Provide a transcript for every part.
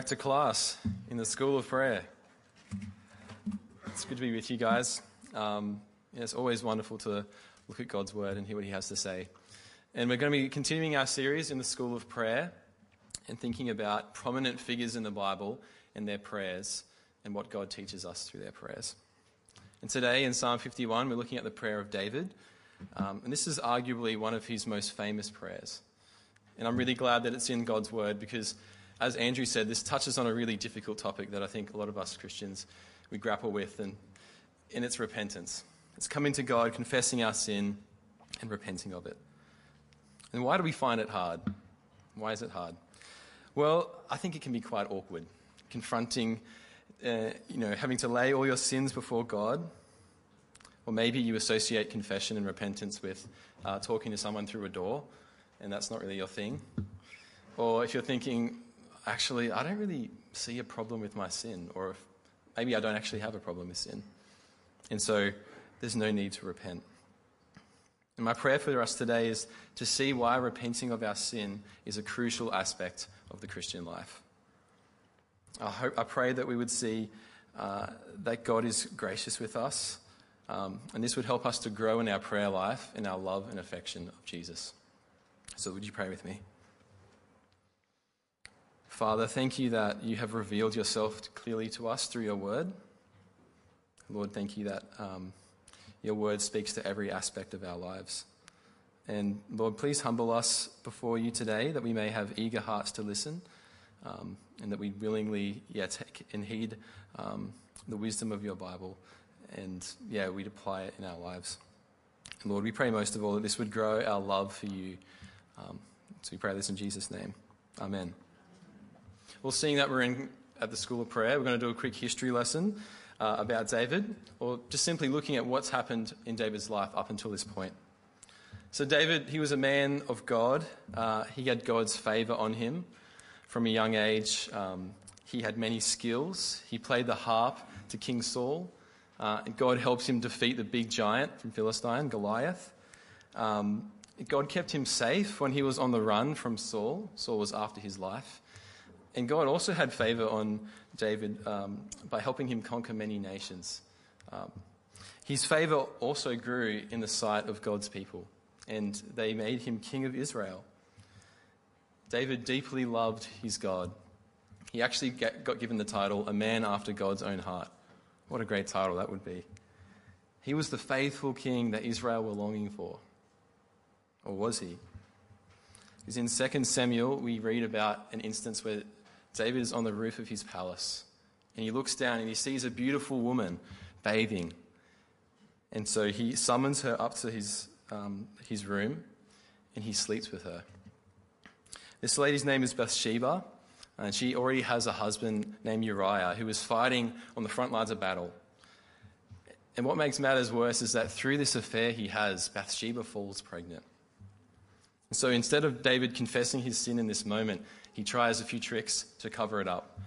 Back to class in the School of Prayer. It's good to be with you guys. Um, it's always wonderful to look at God's Word and hear what He has to say. And we're going to be continuing our series in the School of Prayer and thinking about prominent figures in the Bible and their prayers and what God teaches us through their prayers. And today in Psalm 51, we're looking at the prayer of David. Um, and this is arguably one of his most famous prayers. And I'm really glad that it's in God's Word because as Andrew said, this touches on a really difficult topic that I think a lot of us Christians we grapple with, and its repentance. It's coming to God, confessing our sin, and repenting of it. And why do we find it hard? Why is it hard? Well, I think it can be quite awkward, confronting, uh, you know, having to lay all your sins before God. Or maybe you associate confession and repentance with uh, talking to someone through a door, and that's not really your thing. Or if you're thinking, actually, I don't really see a problem with my sin, or if maybe I don't actually have a problem with sin. And so there's no need to repent. And my prayer for us today is to see why repenting of our sin is a crucial aspect of the Christian life. I, hope, I pray that we would see uh, that God is gracious with us, um, and this would help us to grow in our prayer life, in our love and affection of Jesus. So, would you pray with me? Father, thank you that you have revealed yourself clearly to us through your word. Lord, thank you that um, your word speaks to every aspect of our lives. And Lord, please humble us before you today that we may have eager hearts to listen um, and that we willingly yeah, take and heed um, the wisdom of your Bible and yeah, we'd apply it in our lives. And Lord, we pray most of all that this would grow our love for you. Um, so we pray this in Jesus' name. Amen. Well, seeing that we're in at the School of Prayer, we're going to do a quick history lesson uh, about David, or just simply looking at what's happened in David's life up until this point. So, David, he was a man of God. Uh, he had God's favour on him from a young age. Um, he had many skills. He played the harp to King Saul. Uh, God helped him defeat the big giant from Philistine, Goliath. Um, God kept him safe when he was on the run from Saul. Saul was after his life. And God also had favor on David um, by helping him conquer many nations. Um, his favor also grew in the sight of God's people, and they made him king of Israel. David deeply loved his God. He actually got given the title, A Man After God's Own Heart. What a great title that would be. He was the faithful king that Israel were longing for. Or was he? Because in 2 Samuel, we read about an instance where David is on the roof of his palace and he looks down and he sees a beautiful woman bathing. And so he summons her up to his, um, his room and he sleeps with her. This lady's name is Bathsheba, and she already has a husband named Uriah who is fighting on the front lines of battle. And what makes matters worse is that through this affair he has, Bathsheba falls pregnant. So instead of David confessing his sin in this moment, he tries a few tricks to cover it up.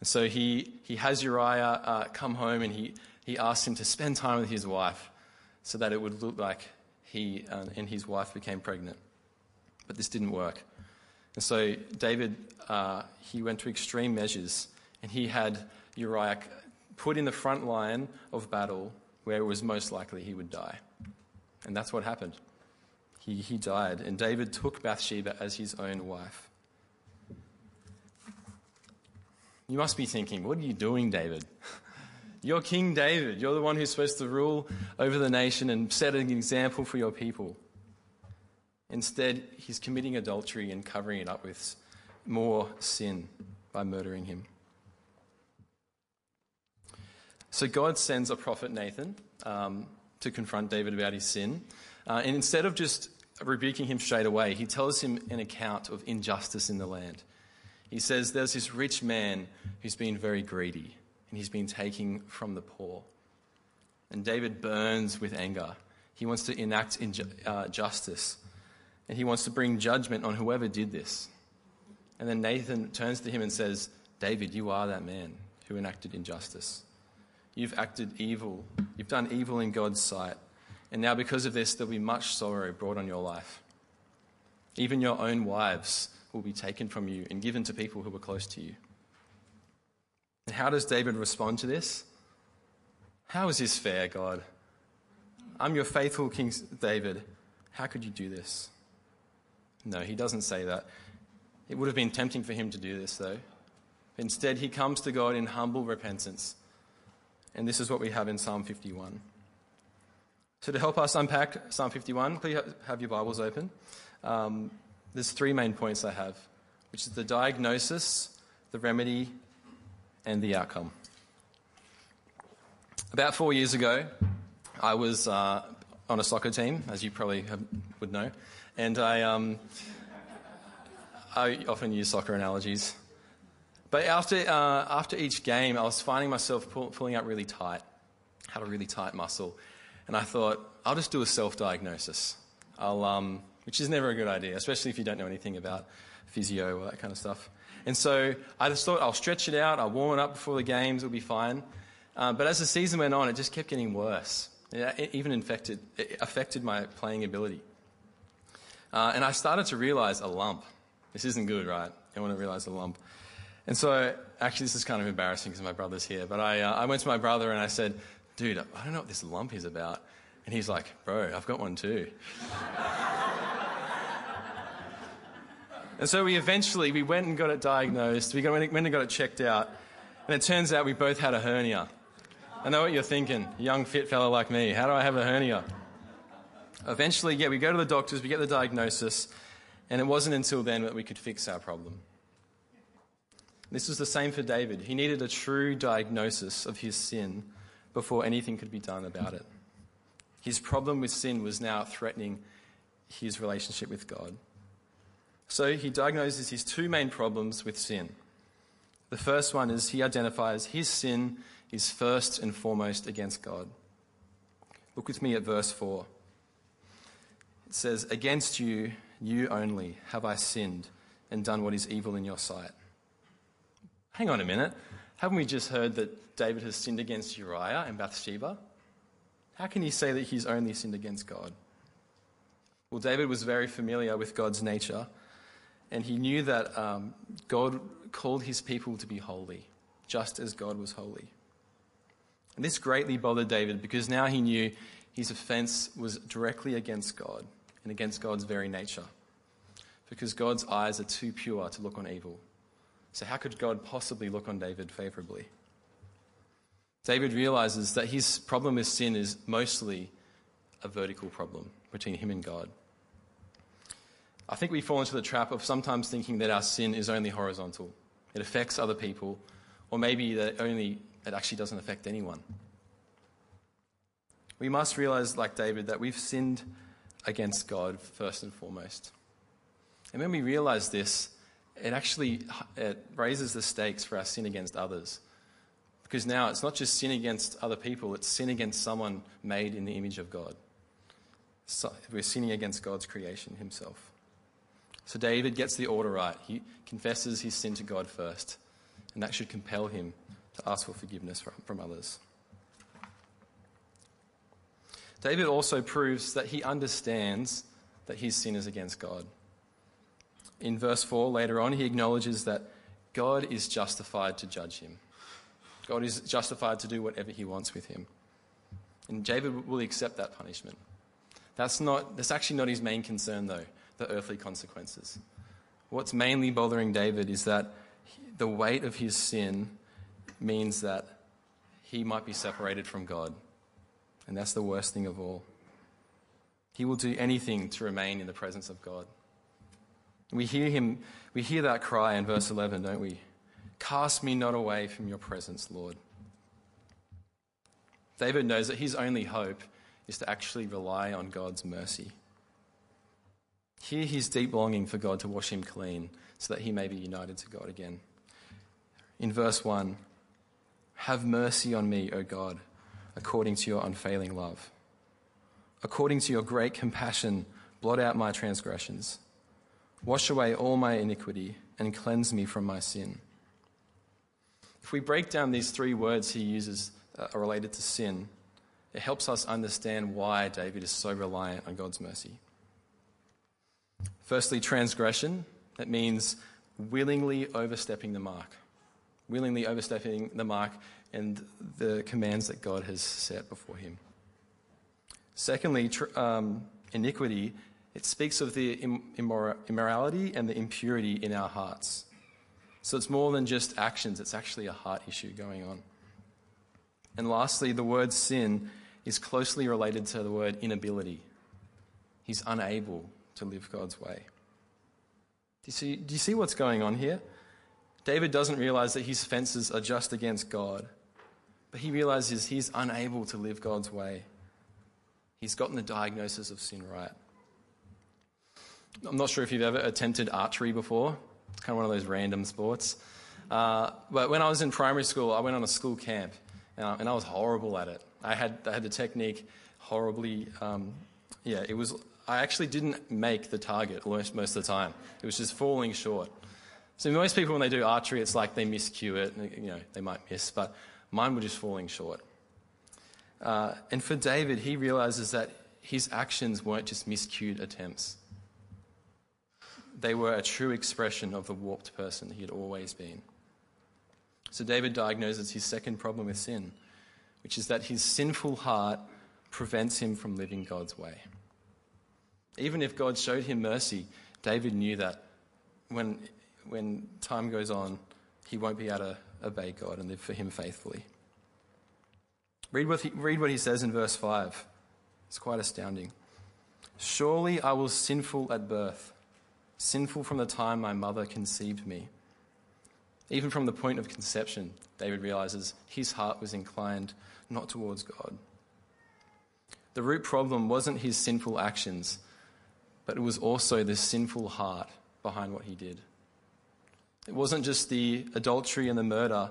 And so he, he has Uriah uh, come home and he, he asks him to spend time with his wife so that it would look like he uh, and his wife became pregnant. But this didn't work. And so David, uh, he went to extreme measures and he had Uriah put in the front line of battle where it was most likely he would die. And that's what happened. He, he died, and David took Bathsheba as his own wife. You must be thinking, what are you doing, David? You're King David. You're the one who's supposed to rule over the nation and set an example for your people. Instead, he's committing adultery and covering it up with more sin by murdering him. So God sends a prophet, Nathan, um, to confront David about his sin. Uh, and instead of just rebuking him straight away, he tells him an account of injustice in the land. He says there's this rich man who's been very greedy and he's been taking from the poor. And David burns with anger. He wants to enact inju- uh, justice and he wants to bring judgment on whoever did this. And then Nathan turns to him and says, David, you are that man who enacted injustice. You've acted evil. You've done evil in God's sight. And now, because of this, there'll be much sorrow brought on your life. Even your own wives will be taken from you and given to people who are close to you. And how does David respond to this? How is this fair, God? I'm your faithful King David. How could you do this? No, he doesn't say that. It would have been tempting for him to do this, though. Instead, he comes to God in humble repentance. And this is what we have in Psalm 51. So, to help us unpack Psalm 51, please have your Bibles open. Um, there's three main points I have, which is the diagnosis, the remedy, and the outcome. About four years ago, I was uh, on a soccer team, as you probably have, would know, and I, um, I often use soccer analogies. But after, uh, after each game, I was finding myself pull, pulling out really tight, had a really tight muscle. And I thought, I'll just do a self diagnosis, um, which is never a good idea, especially if you don't know anything about physio or that kind of stuff. And so I just thought I'll stretch it out, I'll warm it up before the games, it'll be fine. Uh, but as the season went on, it just kept getting worse. It even infected, it affected my playing ability. Uh, and I started to realize a lump. This isn't good, right? I want to realize a lump. And so, actually, this is kind of embarrassing because my brother's here. But I, uh, I went to my brother and I said, dude, I don't know what this lump is about. And he's like, bro, I've got one too. And so we eventually, we went and got it diagnosed. We went and got it checked out. And it turns out we both had a hernia. I know what you're thinking, young fit fellow like me. How do I have a hernia? Eventually, yeah, we go to the doctors, we get the diagnosis, and it wasn't until then that we could fix our problem. This was the same for David. He needed a true diagnosis of his sin before anything could be done about it. His problem with sin was now threatening his relationship with God. So he diagnoses his two main problems with sin. The first one is he identifies his sin is first and foremost against God. Look with me at verse 4. It says, Against you, you only, have I sinned and done what is evil in your sight. Hang on a minute. Haven't we just heard that David has sinned against Uriah and Bathsheba? How can he say that he's only sinned against God? Well, David was very familiar with God's nature and he knew that um, God called his people to be holy, just as God was holy. And this greatly bothered David because now he knew his offense was directly against God and against God's very nature. Because God's eyes are too pure to look on evil. So, how could God possibly look on David favorably? David realizes that his problem with sin is mostly a vertical problem between him and God. I think we fall into the trap of sometimes thinking that our sin is only horizontal. It affects other people, or maybe that only it actually doesn't affect anyone. We must realize, like David, that we've sinned against God first and foremost. And when we realize this, it actually it raises the stakes for our sin against others. Because now it's not just sin against other people, it's sin against someone made in the image of God. So we're sinning against God's creation himself. So David gets the order right. He confesses his sin to God first, and that should compel him to ask for forgiveness from, from others. David also proves that he understands that his sin is against God. In verse 4, later on, he acknowledges that God is justified to judge him. God is justified to do whatever he wants with him. And David will accept that punishment. That's, not, that's actually not his main concern, though the earthly consequences. What's mainly bothering David is that the weight of his sin means that he might be separated from God. And that's the worst thing of all. He will do anything to remain in the presence of God. We hear him, we hear that cry in verse 11, don't we? Cast me not away from your presence, Lord. David knows that his only hope is to actually rely on God's mercy. Hear his deep longing for God to wash him clean so that he may be united to God again. In verse 1, have mercy on me, O God, according to your unfailing love. According to your great compassion, blot out my transgressions. Wash away all my iniquity and cleanse me from my sin. If we break down these three words he uses uh, related to sin, it helps us understand why David is so reliant on God's mercy. Firstly, transgression. That means willingly overstepping the mark, willingly overstepping the mark and the commands that God has set before him. Secondly, tr- um, iniquity, it speaks of the immor- immorality and the impurity in our hearts. So it's more than just actions, it's actually a heart issue going on. And lastly, the word sin is closely related to the word inability. He's unable to live God's way. Do you see, do you see what's going on here? David doesn't realize that his offenses are just against God, but he realizes he's unable to live God's way. He's gotten the diagnosis of sin right. I'm not sure if you've ever attempted archery before. It's kind of one of those random sports. Uh, but when I was in primary school, I went on a school camp, and I, and I was horrible at it. I had, I had the technique horribly, um, yeah, it was, I actually didn't make the target most, most of the time. It was just falling short. So most people, when they do archery, it's like they miscue it, you know, they might miss, but mine were just falling short. Uh, and for David, he realizes that his actions weren't just miscued attempts. They were a true expression of the warped person he had always been. So David diagnoses his second problem with sin, which is that his sinful heart prevents him from living God's way. Even if God showed him mercy, David knew that when, when time goes on, he won't be able to obey God and live for him faithfully. Read what, he, read what he says in verse 5. It's quite astounding. Surely I was sinful at birth, sinful from the time my mother conceived me. Even from the point of conception, David realizes his heart was inclined not towards God. The root problem wasn't his sinful actions, but it was also the sinful heart behind what he did. It wasn't just the adultery and the murder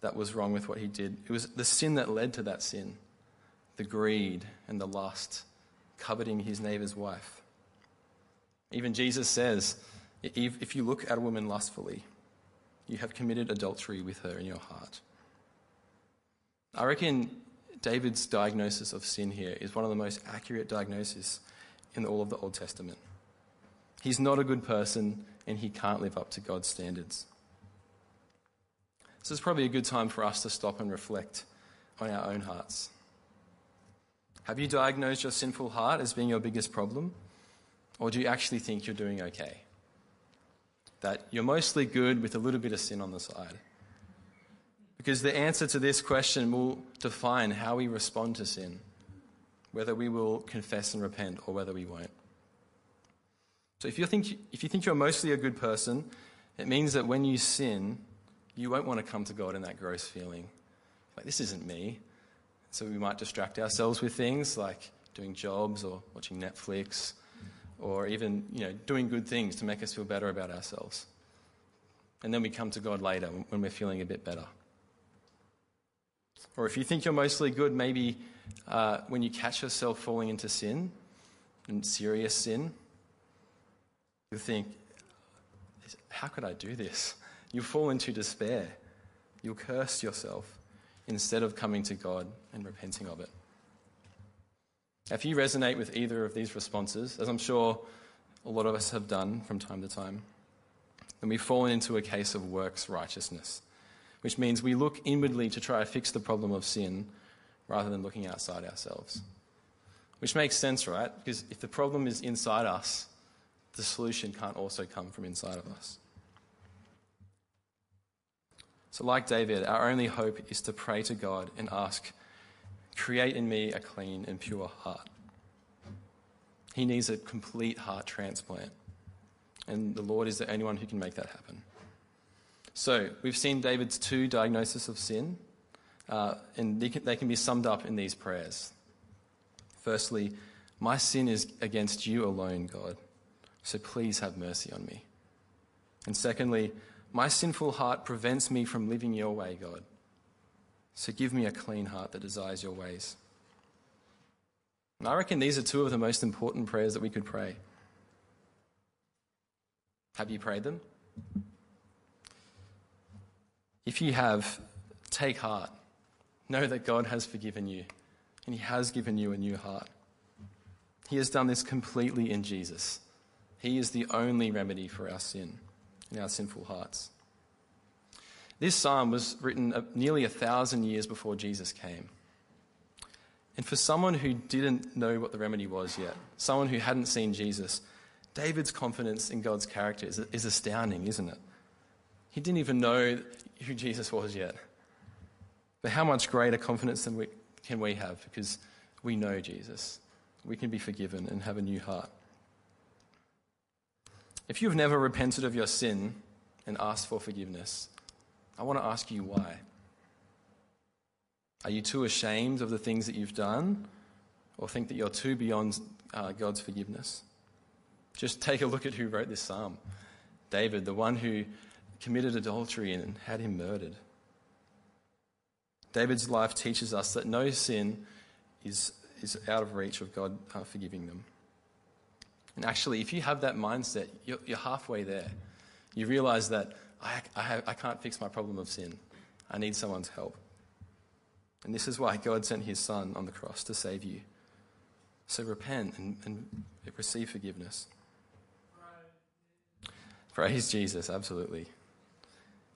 that was wrong with what he did, it was the sin that led to that sin the greed and the lust, coveting his neighbor's wife. Even Jesus says, if you look at a woman lustfully, you have committed adultery with her in your heart. I reckon David's diagnosis of sin here is one of the most accurate diagnoses in all of the Old Testament. He's not a good person and he can't live up to God's standards. So it's probably a good time for us to stop and reflect on our own hearts. Have you diagnosed your sinful heart as being your biggest problem? Or do you actually think you're doing okay? That you're mostly good with a little bit of sin on the side? Because the answer to this question will define how we respond to sin, whether we will confess and repent or whether we won't. So if you think, if you think you're mostly a good person, it means that when you sin, you won't want to come to God in that gross feeling. Like, this isn't me. So we might distract ourselves with things like doing jobs or watching Netflix or even, you know, doing good things to make us feel better about ourselves. And then we come to God later when we're feeling a bit better. Or if you think you're mostly good, maybe uh, when you catch yourself falling into sin, and serious sin, you think, how could I do this? You fall into despair. You'll curse yourself instead of coming to God and repenting of it. If you resonate with either of these responses, as I'm sure a lot of us have done from time to time, then we've fallen into a case of works righteousness which means we look inwardly to try to fix the problem of sin rather than looking outside ourselves. Which makes sense, right? Because if the problem is inside us, the solution can't also come from inside of us. So, like David, our only hope is to pray to God and ask, Create in me a clean and pure heart. He needs a complete heart transplant. And the Lord is the only one who can make that happen. So, we've seen David's two diagnoses of sin, uh, and they can, they can be summed up in these prayers. Firstly, my sin is against you alone, God, so please have mercy on me. And secondly, my sinful heart prevents me from living your way, God, so give me a clean heart that desires your ways. And I reckon these are two of the most important prayers that we could pray. Have you prayed them? If you have, take heart. Know that God has forgiven you, and He has given you a new heart. He has done this completely in Jesus. He is the only remedy for our sin and our sinful hearts. This psalm was written nearly a thousand years before Jesus came. And for someone who didn't know what the remedy was yet, someone who hadn't seen Jesus, David's confidence in God's character is, is astounding, isn't it? He didn't even know who Jesus was yet. But how much greater confidence than we, can we have because we know Jesus? We can be forgiven and have a new heart. If you've never repented of your sin and asked for forgiveness, I want to ask you why. Are you too ashamed of the things that you've done or think that you're too beyond uh, God's forgiveness? Just take a look at who wrote this psalm David, the one who committed adultery and had him murdered. David's life teaches us that no sin is, is out of reach of God uh, forgiving them. And actually, if you have that mindset, you're, you're halfway there. You realize that I, I, have, I can't fix my problem of sin. I need someone's help. And this is why God sent his son on the cross to save you. So repent and, and receive forgiveness. Praise Jesus, absolutely.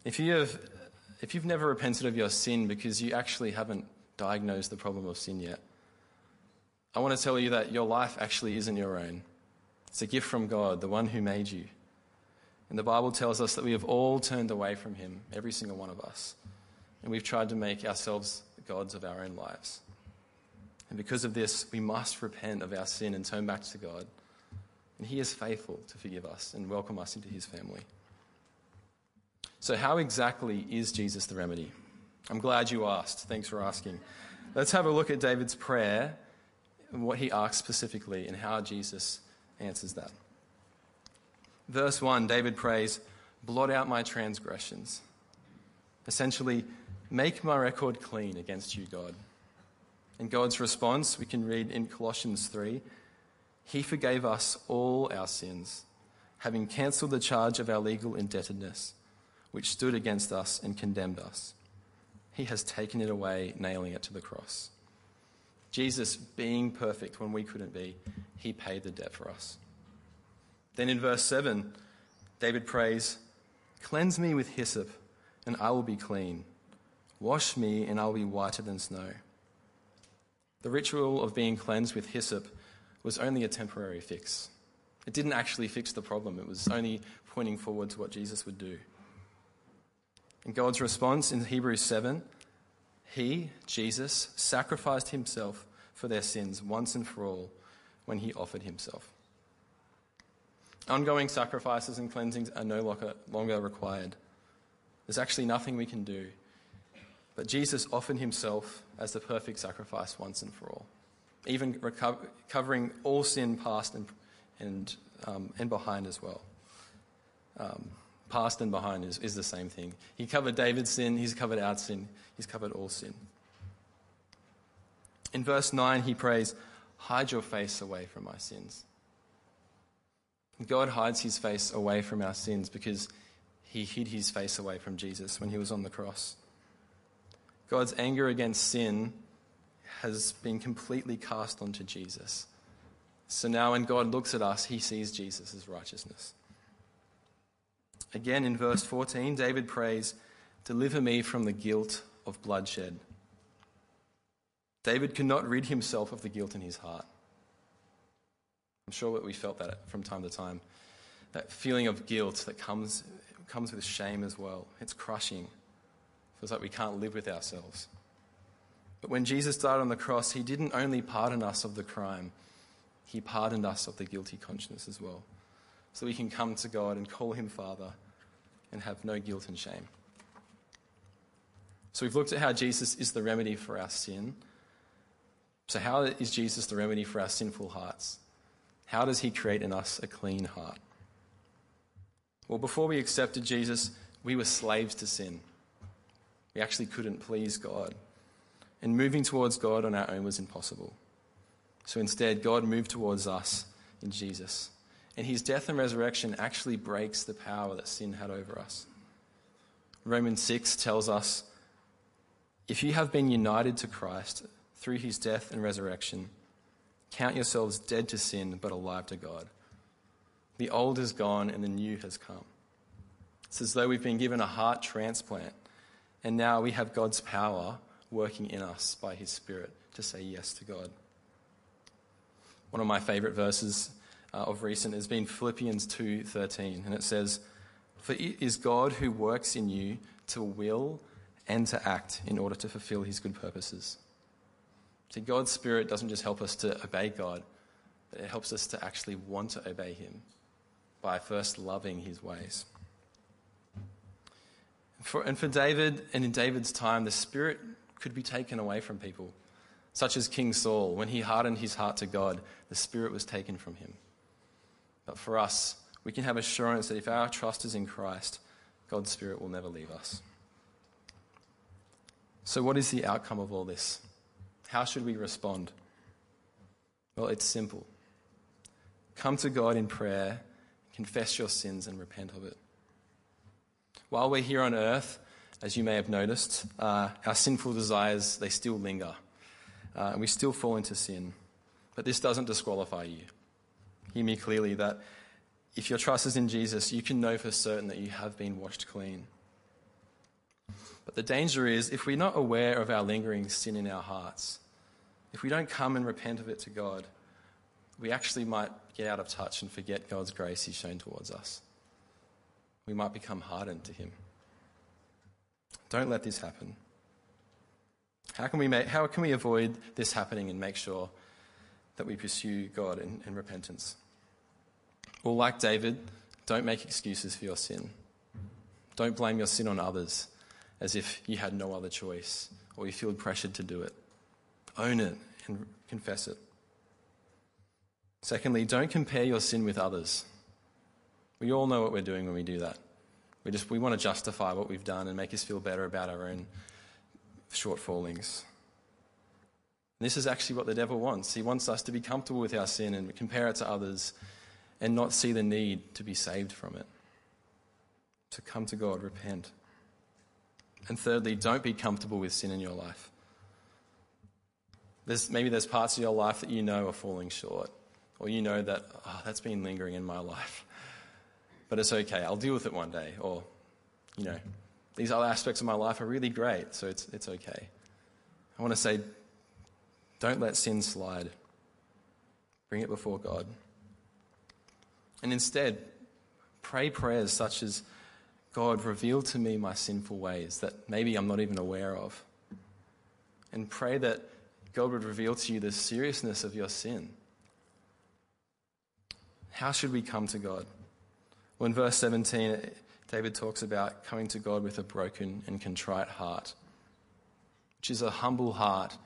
If, you have, if you've never repented of your sin because you actually haven't diagnosed the problem of sin yet, I want to tell you that your life actually isn't your own. It's a gift from God, the one who made you. And the Bible tells us that we have all turned away from Him, every single one of us. And we've tried to make ourselves gods of our own lives. And because of this, we must repent of our sin and turn back to God. And He is faithful to forgive us and welcome us into His family. So, how exactly is Jesus the remedy? I'm glad you asked. Thanks for asking. Let's have a look at David's prayer and what he asks specifically and how Jesus answers that. Verse 1 David prays, Blot out my transgressions. Essentially, make my record clean against you, God. And God's response, we can read in Colossians 3 He forgave us all our sins, having cancelled the charge of our legal indebtedness which stood against us and condemned us. He has taken it away, nailing it to the cross. Jesus, being perfect when we couldn't be, he paid the debt for us. Then in verse 7, David prays, Cleanse me with hyssop, and I will be clean. Wash me, and I will be whiter than snow. The ritual of being cleansed with hyssop was only a temporary fix. It didn't actually fix the problem, it was only pointing forward to what Jesus would do. And God's response in Hebrews 7 He, Jesus, sacrificed himself for their sins once and for all when he offered himself. Ongoing sacrifices and cleansings are no longer required. There's actually nothing we can do. But Jesus offered himself as the perfect sacrifice once and for all, even covering all sin past and, and, um, and behind as well. Um, past and behind is, is the same thing. He covered David's sin, he's covered our sin, he's covered all sin. In verse 9, he prays, Hide your face away from my sins. God hides his face away from our sins because he hid his face away from Jesus when he was on the cross. God's anger against sin has been completely cast onto Jesus. So now when God looks at us, he sees Jesus' righteousness. Again, in verse 14, David prays, Deliver me from the guilt of bloodshed. David could not rid himself of the guilt in his heart. I'm sure that we felt that from time to time. That feeling of guilt that comes, comes with shame as well. It's crushing. It feels like we can't live with ourselves. But when Jesus died on the cross, he didn't only pardon us of the crime, he pardoned us of the guilty conscience as well. So we can come to God and call him Father and have no guilt and shame. So we've looked at how Jesus is the remedy for our sin. So, how is Jesus the remedy for our sinful hearts? How does he create in us a clean heart? Well, before we accepted Jesus, we were slaves to sin. We actually couldn't please God. And moving towards God on our own was impossible. So instead, God moved towards us in Jesus. And his death and resurrection actually breaks the power that sin had over us. Romans 6 tells us if you have been united to Christ through his death and resurrection, count yourselves dead to sin but alive to God. The old is gone and the new has come. It's as though we've been given a heart transplant And now we have God's power working in us by his Spirit to say yes to God. One of my favorite verses uh, of recent has been Philippians 2:13 and it says for it is God who works in you to will and to act in order to fulfill his good purposes. See, God's Spirit doesn't just help us to obey God, but it helps us to actually want to obey him by first loving his ways. For, and for David, and in David's time, the Spirit could be taken away from people, such as King Saul. When he hardened his heart to God, the Spirit was taken from him. But for us, we can have assurance that if our trust is in Christ, God's Spirit will never leave us. So, what is the outcome of all this? How should we respond? Well, it's simple. Come to God in prayer, confess your sins, and repent of it. While we're here on earth, as you may have noticed, uh, our sinful desires, they still linger. Uh, and we still fall into sin. But this doesn't disqualify you. Hear me clearly that if your trust is in Jesus, you can know for certain that you have been washed clean. But the danger is if we're not aware of our lingering sin in our hearts, if we don't come and repent of it to God, we actually might get out of touch and forget God's grace He's shown towards us. We might become hardened to Him. Don't let this happen. How can we, make, how can we avoid this happening and make sure that we pursue God in, in repentance? Well, like David, don't make excuses for your sin. Don't blame your sin on others as if you had no other choice or you feel pressured to do it. Own it and confess it. Secondly, don't compare your sin with others. We all know what we're doing when we do that. We just we want to justify what we've done and make us feel better about our own shortfallings. this is actually what the devil wants. He wants us to be comfortable with our sin and compare it to others and not see the need to be saved from it. To come to God, repent. And thirdly, don't be comfortable with sin in your life. There's, maybe there's parts of your life that you know are falling short, or you know that oh, that's been lingering in my life. But it's okay, I'll deal with it one day. Or, you know, these other aspects of my life are really great, so it's, it's okay. I want to say, don't let sin slide. Bring it before God. And instead, pray prayers such as, God, reveal to me my sinful ways that maybe I'm not even aware of. And pray that God would reveal to you the seriousness of your sin. How should we come to God? Well, in verse 17, David talks about coming to God with a broken and contrite heart, which is a humble heart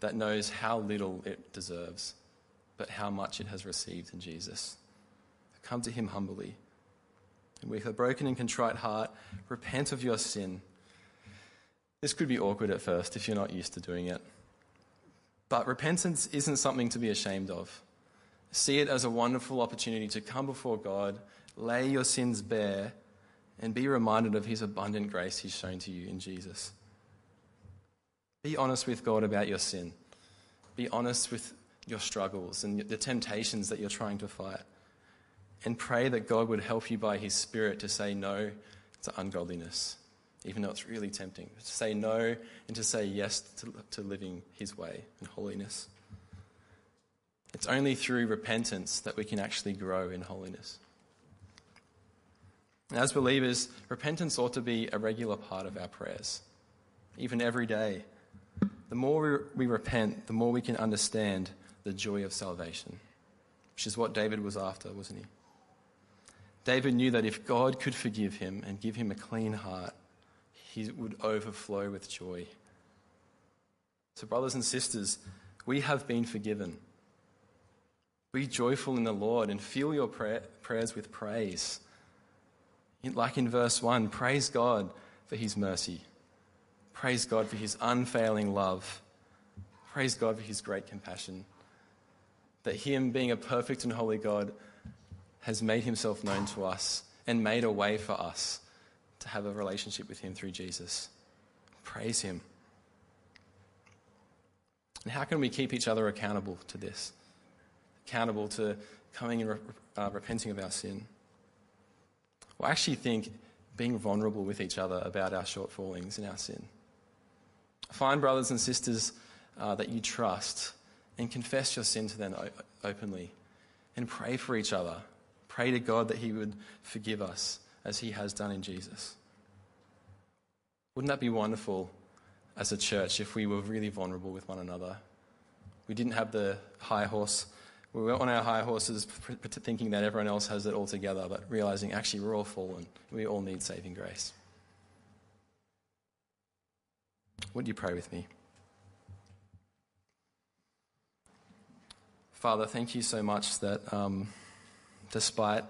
that knows how little it deserves, but how much it has received in Jesus. Come to him humbly. And with a broken and contrite heart, repent of your sin. This could be awkward at first if you're not used to doing it. But repentance isn't something to be ashamed of. See it as a wonderful opportunity to come before God, lay your sins bare, and be reminded of his abundant grace he's shown to you in Jesus. Be honest with God about your sin. Be honest with your struggles and the temptations that you're trying to fight and pray that God would help you by His Spirit to say no to ungodliness, even though it's really tempting. To say no and to say yes to, to living His way and holiness. It's only through repentance that we can actually grow in holiness. as believers, repentance ought to be a regular part of our prayers, even every day. The more we, repent, the more we can understand the joy of salvation, which is what David was after, wasn't he? David knew that if God could forgive him and give him a clean heart, he would overflow with joy. So, brothers and sisters, we have been forgiven. Be joyful in the Lord and fill your prayer, prayers with praise. Like in verse 1, praise God for his mercy. Praise God for his unfailing love. Praise God for his great compassion. That him being a perfect and holy God has made himself known to us and made a way for us to have a relationship with him through Jesus. Praise him. And how can we keep each other accountable to this? Accountable to coming and re- uh, repenting of our sin? Well, I actually think being vulnerable with each other about our shortfallings and our sin. Find brothers and sisters uh, that you trust and confess your sin to them openly and pray for each other. Pray to God that He would forgive us as He has done in Jesus. Wouldn't that be wonderful as a church if we were really vulnerable with one another? We didn't have the high horse. We were on our high horses thinking that everyone else has it all together, but realizing actually we're all fallen. We all need saving grace. Would you pray with me? Father, thank you so much that um, despite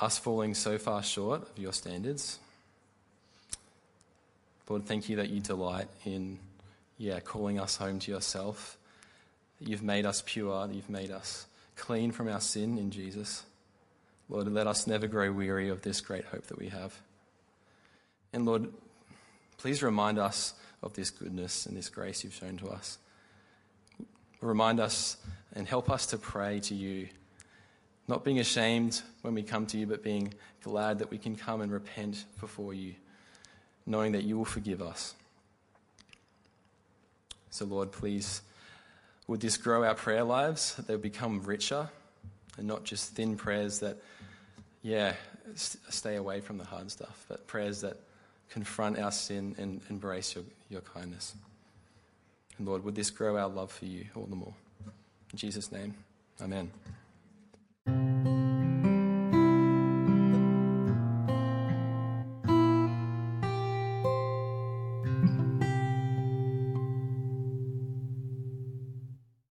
us falling so far short of your standards, Lord, thank you that you delight in, yeah, calling us home to yourself, that you've made us pure, that you've made us clean from our sin in Jesus. Lord, let us never grow weary of this great hope that we have. And Lord, please remind us of this goodness and this grace you've shown to us. Remind us and help us to pray to you, not being ashamed when we come to you, but being glad that we can come and repent before you, knowing that you will forgive us. So, Lord, please, would this grow our prayer lives, that they'll become richer and not just thin prayers that, yeah, stay away from the hard stuff, but prayers that confront our sin and embrace your, your kindness. And Lord, would this grow our love for you all the more? In Jesus' name, amen.